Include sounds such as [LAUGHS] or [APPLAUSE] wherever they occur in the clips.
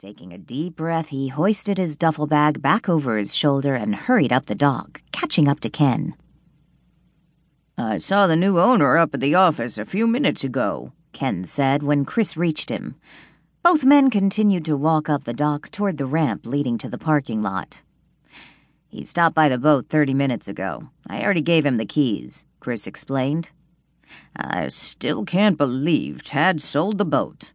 Taking a deep breath, he hoisted his duffel bag back over his shoulder and hurried up the dock, catching up to Ken. I saw the new owner up at the office a few minutes ago, Ken said when Chris reached him. Both men continued to walk up the dock toward the ramp leading to the parking lot. He stopped by the boat 30 minutes ago. I already gave him the keys, Chris explained. I still can't believe Tad sold the boat.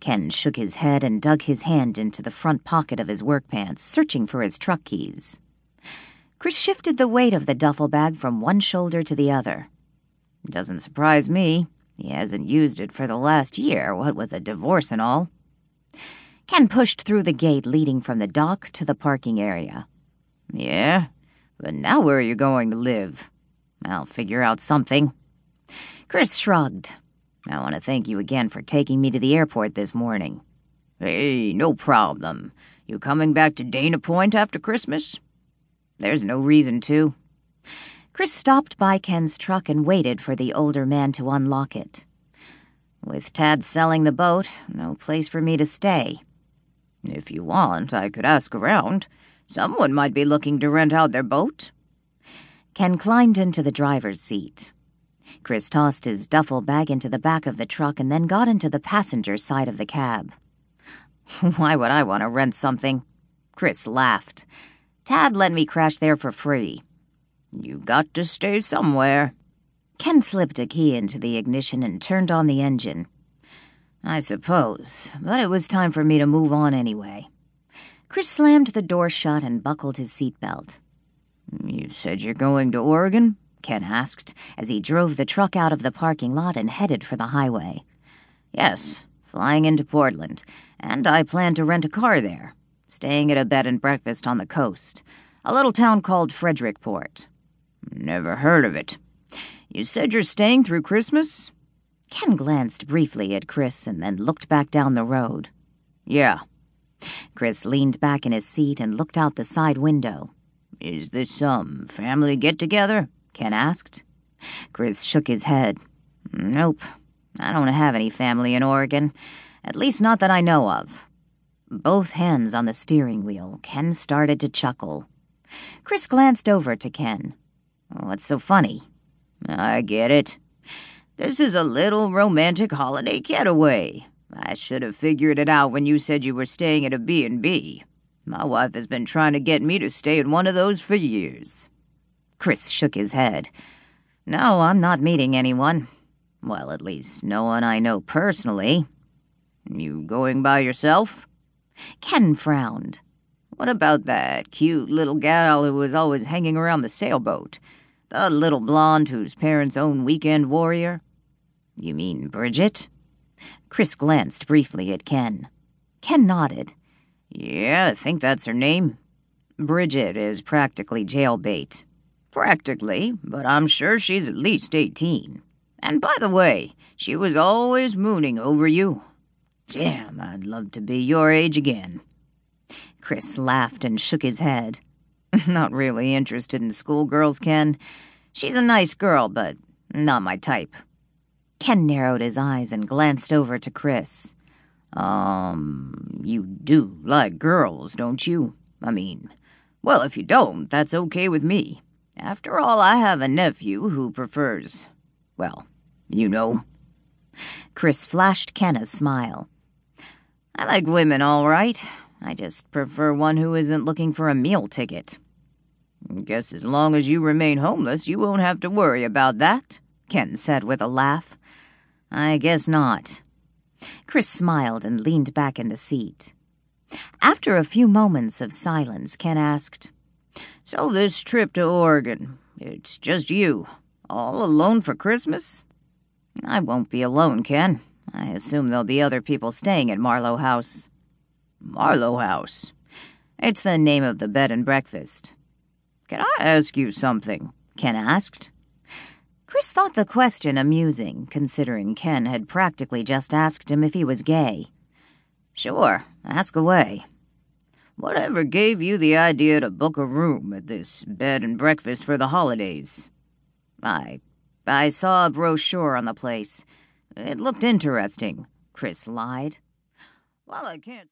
Ken shook his head and dug his hand into the front pocket of his work pants, searching for his truck keys. Chris shifted the weight of the duffel bag from one shoulder to the other. Doesn't surprise me. He hasn't used it for the last year, what with a divorce and all. Ken pushed through the gate leading from the dock to the parking area. Yeah, but now where are you going to live? I'll figure out something. Chris shrugged. I want to thank you again for taking me to the airport this morning. Hey, no problem. You coming back to Dana Point after Christmas? There's no reason to. Chris stopped by Ken's truck and waited for the older man to unlock it. With Tad selling the boat, no place for me to stay. If you want, I could ask around. Someone might be looking to rent out their boat. Ken climbed into the driver's seat. Chris tossed his duffel bag into the back of the truck and then got into the passenger side of the cab. [LAUGHS] Why would I want to rent something? Chris laughed. Tad let me crash there for free. You got to stay somewhere. Ken slipped a key into the ignition and turned on the engine. I suppose, but it was time for me to move on anyway. Chris slammed the door shut and buckled his seatbelt. You said you're going to Oregon? Ken asked as he drove the truck out of the parking lot and headed for the highway. Yes, flying into Portland, and I plan to rent a car there, staying at a bed and breakfast on the coast, a little town called Frederickport. Never heard of it. You said you're staying through Christmas? Ken glanced briefly at Chris and then looked back down the road. Yeah. Chris leaned back in his seat and looked out the side window. Is this some family get together? Ken asked. Chris shook his head. Nope. I don't have any family in Oregon. At least not that I know of. Both hands on the steering wheel, Ken started to chuckle. Chris glanced over to Ken. What's so funny? I get it. This is a little romantic holiday getaway. I should have figured it out when you said you were staying at a B&B. My wife has been trying to get me to stay at one of those for years. Chris shook his head. No, I'm not meeting anyone. Well, at least no one I know personally. You going by yourself? Ken frowned. What about that cute little gal who was always hanging around the sailboat? The little blonde whose parents own Weekend Warrior? You mean Bridget? Chris glanced briefly at Ken. Ken nodded. Yeah, I think that's her name. Bridget is practically jailbait. Practically, but I'm sure she's at least 18. And by the way, she was always mooning over you. Damn, I'd love to be your age again. Chris laughed and shook his head. [LAUGHS] Not really interested in schoolgirls, Ken. She's a nice girl, but not my type. Ken narrowed his eyes and glanced over to Chris. Um, you do like girls, don't you? I mean, well, if you don't, that's okay with me. After all, I have a nephew who prefers, well, you know. Chris flashed Ken a smile. I like women, all right. I just prefer one who isn't looking for a meal ticket. Guess as long as you remain homeless, you won't have to worry about that, Ken said with a laugh. I guess not. Chris smiled and leaned back in the seat. After a few moments of silence, Ken asked, so this trip to Oregon, it's just you, all alone for Christmas? I won't be alone, Ken. I assume there'll be other people staying at Marlow House. Marlow House? It's the name of the bed and breakfast. Can I ask you something? Ken asked. Chris thought the question amusing, considering Ken had practically just asked him if he was gay. Sure, ask away. Whatever gave you the idea to book a room at this bed and breakfast for the holidays? I. I saw a brochure on the place. It looked interesting, Chris lied. Well, I can't.